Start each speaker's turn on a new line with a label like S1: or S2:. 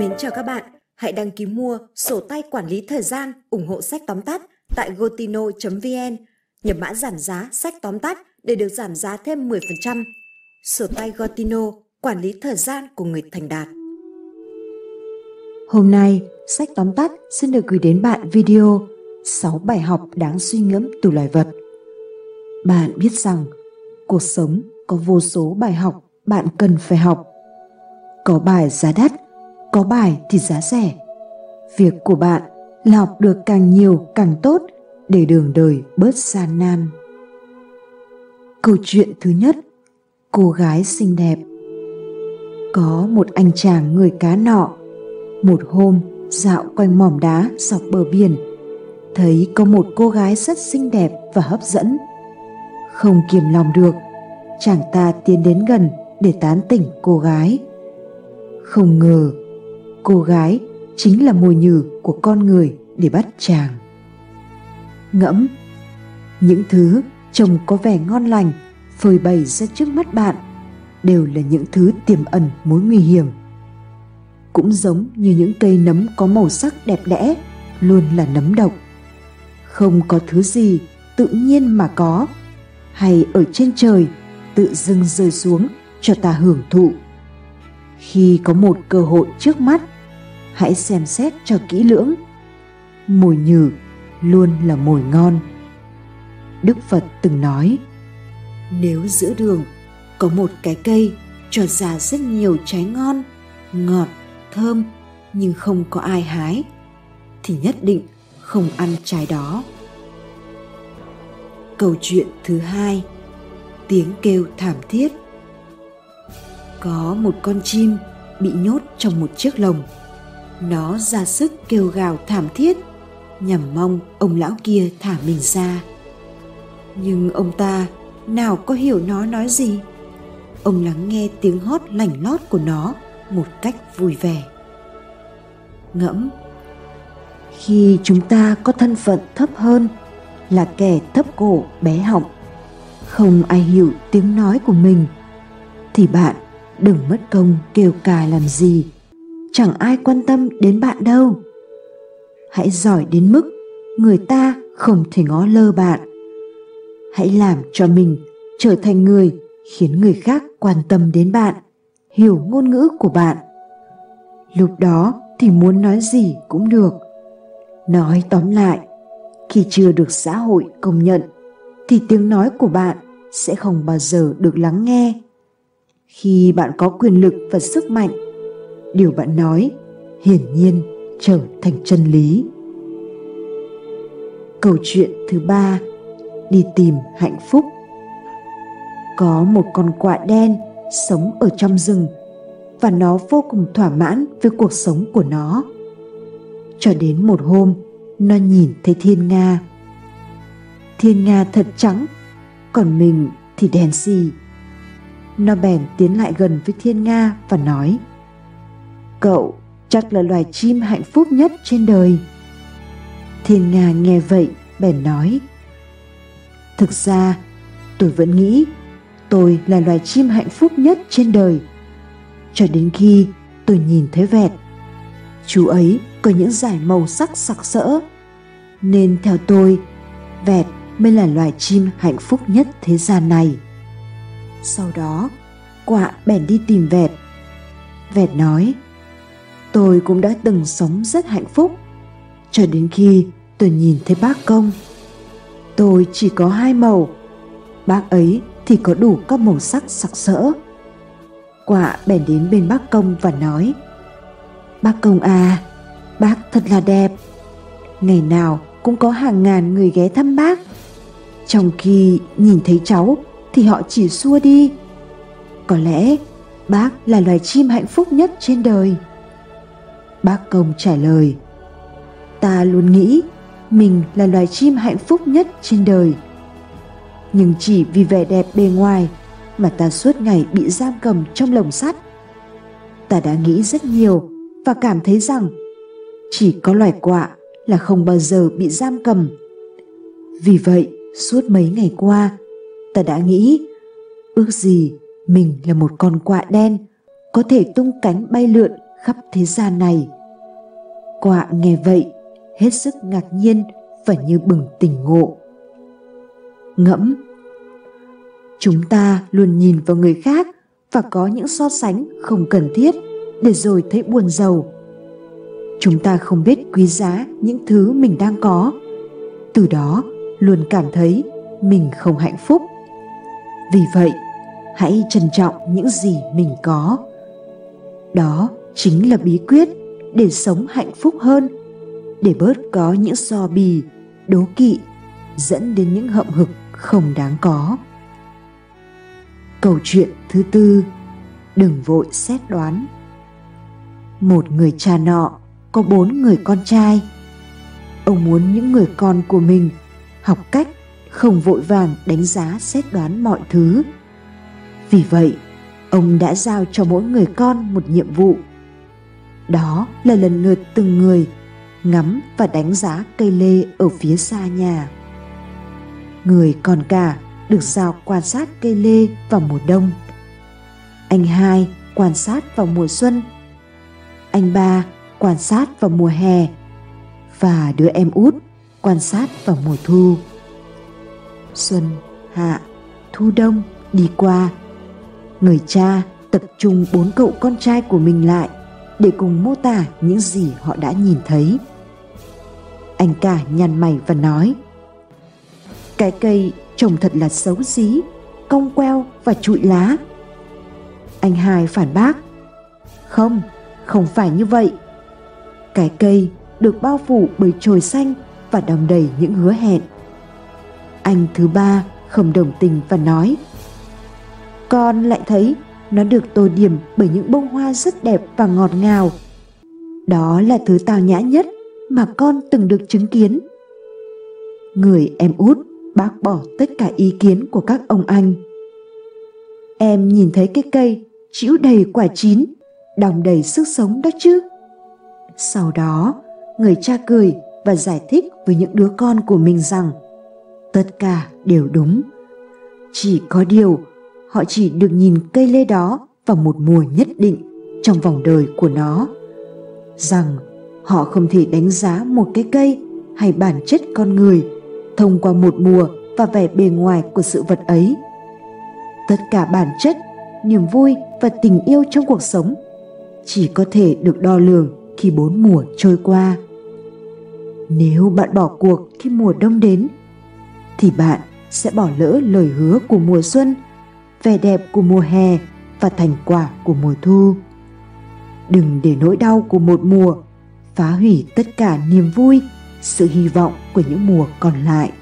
S1: Mến chào các bạn, hãy đăng ký mua sổ tay quản lý thời gian ủng hộ sách tóm tắt tại gotino.vn nhập mã giảm giá sách tóm tắt để được giảm giá thêm 10%. Sổ tay Gotino, quản lý thời gian của người thành đạt.
S2: Hôm nay, sách tóm tắt xin được gửi đến bạn video 6 bài học đáng suy ngẫm từ loài vật. Bạn biết rằng cuộc sống có vô số bài học bạn cần phải học. Có bài giá đắt, có bài thì giá rẻ. Việc của bạn là học được càng nhiều càng tốt để đường đời bớt gian nan. Câu chuyện thứ nhất, cô gái xinh đẹp. Có một anh chàng người cá nọ, một hôm dạo quanh mỏm đá dọc bờ biển, thấy có một cô gái rất xinh đẹp và hấp dẫn. Không kiềm lòng được, chàng ta tiến đến gần để tán tỉnh cô gái. Không ngờ, cô gái chính là mồi nhử của con người để bắt chàng. Ngẫm, những thứ trông có vẻ ngon lành phơi bày ra trước mắt bạn đều là những thứ tiềm ẩn mối nguy hiểm. Cũng giống như những cây nấm có màu sắc đẹp đẽ luôn là nấm độc. Không có thứ gì tự nhiên mà có hay ở trên trời tự dưng rơi xuống cho ta hưởng thụ. Khi có một cơ hội trước mắt, hãy xem xét cho kỹ lưỡng. Mồi nhử luôn là mồi ngon. Đức Phật từng nói, nếu giữa đường có một cái cây cho ra rất nhiều trái ngon, ngọt, thơm nhưng không có ai hái, thì nhất định không ăn trái đó. Câu chuyện thứ hai, tiếng kêu thảm thiết. Có một con chim bị nhốt trong một chiếc lồng. Nó ra sức kêu gào thảm thiết, nhằm mong ông lão kia thả mình ra. Nhưng ông ta nào có hiểu nó nói gì? Ông lắng nghe tiếng hót lảnh lót của nó một cách vui vẻ. Ngẫm, khi chúng ta có thân phận thấp hơn là kẻ thấp cổ bé họng, không ai hiểu tiếng nói của mình, thì bạn đừng mất công kêu cài làm gì. Chẳng ai quan tâm đến bạn đâu. Hãy giỏi đến mức người ta không thể ngó lơ bạn. Hãy làm cho mình trở thành người khiến người khác quan tâm đến bạn, hiểu ngôn ngữ của bạn. Lúc đó thì muốn nói gì cũng được. Nói tóm lại, khi chưa được xã hội công nhận, thì tiếng nói của bạn sẽ không bao giờ được lắng nghe khi bạn có quyền lực và sức mạnh. Điều bạn nói hiển nhiên trở thành chân lý. Câu chuyện thứ ba, đi tìm hạnh phúc. Có một con quạ đen sống ở trong rừng và nó vô cùng thỏa mãn với cuộc sống của nó. Cho đến một hôm, nó nhìn thấy thiên nga. Thiên nga thật trắng, còn mình thì đen xì nó bèn tiến lại gần với thiên nga và nói, cậu chắc là loài chim hạnh phúc nhất trên đời. Thiên nga nghe vậy, bèn nói, thực ra, tôi vẫn nghĩ tôi là loài chim hạnh phúc nhất trên đời. Cho đến khi tôi nhìn thấy vẹt, chú ấy có những dải màu sắc sặc sỡ, nên theo tôi, vẹt mới là loài chim hạnh phúc nhất thế gian này sau đó, quạ bèn đi tìm vẹt. Vẹt nói, tôi cũng đã từng sống rất hạnh phúc. Cho đến khi tôi nhìn thấy bác công, tôi chỉ có hai màu. Bác ấy thì có đủ các màu sắc sặc sỡ. Quả bèn đến bên bác công và nói, bác công à bác thật là đẹp. Ngày nào cũng có hàng ngàn người ghé thăm bác. Trong khi nhìn thấy cháu thì họ chỉ xua đi. Có lẽ bác là loài chim hạnh phúc nhất trên đời. Bác công trả lời, ta luôn nghĩ mình là loài chim hạnh phúc nhất trên đời. Nhưng chỉ vì vẻ đẹp bề ngoài mà ta suốt ngày bị giam cầm trong lồng sắt. Ta đã nghĩ rất nhiều và cảm thấy rằng chỉ có loài quạ là không bao giờ bị giam cầm. Vì vậy, suốt mấy ngày qua ta đã nghĩ, ước gì mình là một con quạ đen có thể tung cánh bay lượn khắp thế gian này. Quạ nghe vậy, hết sức ngạc nhiên và như bừng tỉnh ngộ. Ngẫm, chúng ta luôn nhìn vào người khác và có những so sánh không cần thiết để rồi thấy buồn giàu. Chúng ta không biết quý giá những thứ mình đang có. Từ đó luôn cảm thấy mình không hạnh phúc vì vậy, hãy trân trọng những gì mình có. Đó chính là bí quyết để sống hạnh phúc hơn, để bớt có những so bì, đố kỵ, dẫn đến những hậm hực không đáng có. Câu chuyện thứ tư, đừng vội xét đoán. Một người cha nọ có bốn người con trai. Ông muốn những người con của mình học cách không vội vàng đánh giá xét đoán mọi thứ. Vì vậy, ông đã giao cho mỗi người con một nhiệm vụ. Đó là lần lượt từng người ngắm và đánh giá cây lê ở phía xa nhà. Người còn cả được giao quan sát cây lê vào mùa đông. Anh hai quan sát vào mùa xuân. Anh ba quan sát vào mùa hè. Và đứa em út quan sát vào mùa thu xuân, hạ, thu đông đi qua. Người cha tập trung bốn cậu con trai của mình lại để cùng mô tả những gì họ đã nhìn thấy. Anh cả nhăn mày và nói, cái cây trông thật là xấu xí, cong queo và trụi lá. Anh hai phản bác, không không phải như vậy. Cái cây được bao phủ bởi trời xanh và đong đầy những hứa hẹn anh thứ ba không đồng tình và nói, con lại thấy nó được tô điểm bởi những bông hoa rất đẹp và ngọt ngào. Đó là thứ tào nhã nhất mà con từng được chứng kiến. Người em út bác bỏ tất cả ý kiến của các ông anh. Em nhìn thấy cái cây chĩu đầy quả chín, đong đầy sức sống đó chứ? Sau đó, người cha cười và giải thích với những đứa con của mình rằng tất cả đều đúng. Chỉ có điều, họ chỉ được nhìn cây lê đó vào một mùa nhất định trong vòng đời của nó. Rằng họ không thể đánh giá một cái cây hay bản chất con người thông qua một mùa và vẻ bề ngoài của sự vật ấy. Tất cả bản chất, niềm vui và tình yêu trong cuộc sống chỉ có thể được đo lường khi bốn mùa trôi qua. Nếu bạn bỏ cuộc khi mùa đông đến thì bạn sẽ bỏ lỡ lời hứa của mùa xuân, vẻ đẹp của mùa hè và thành quả của mùa thu. Đừng để nỗi đau của một mùa phá hủy tất cả niềm vui, sự hy vọng của những mùa còn lại.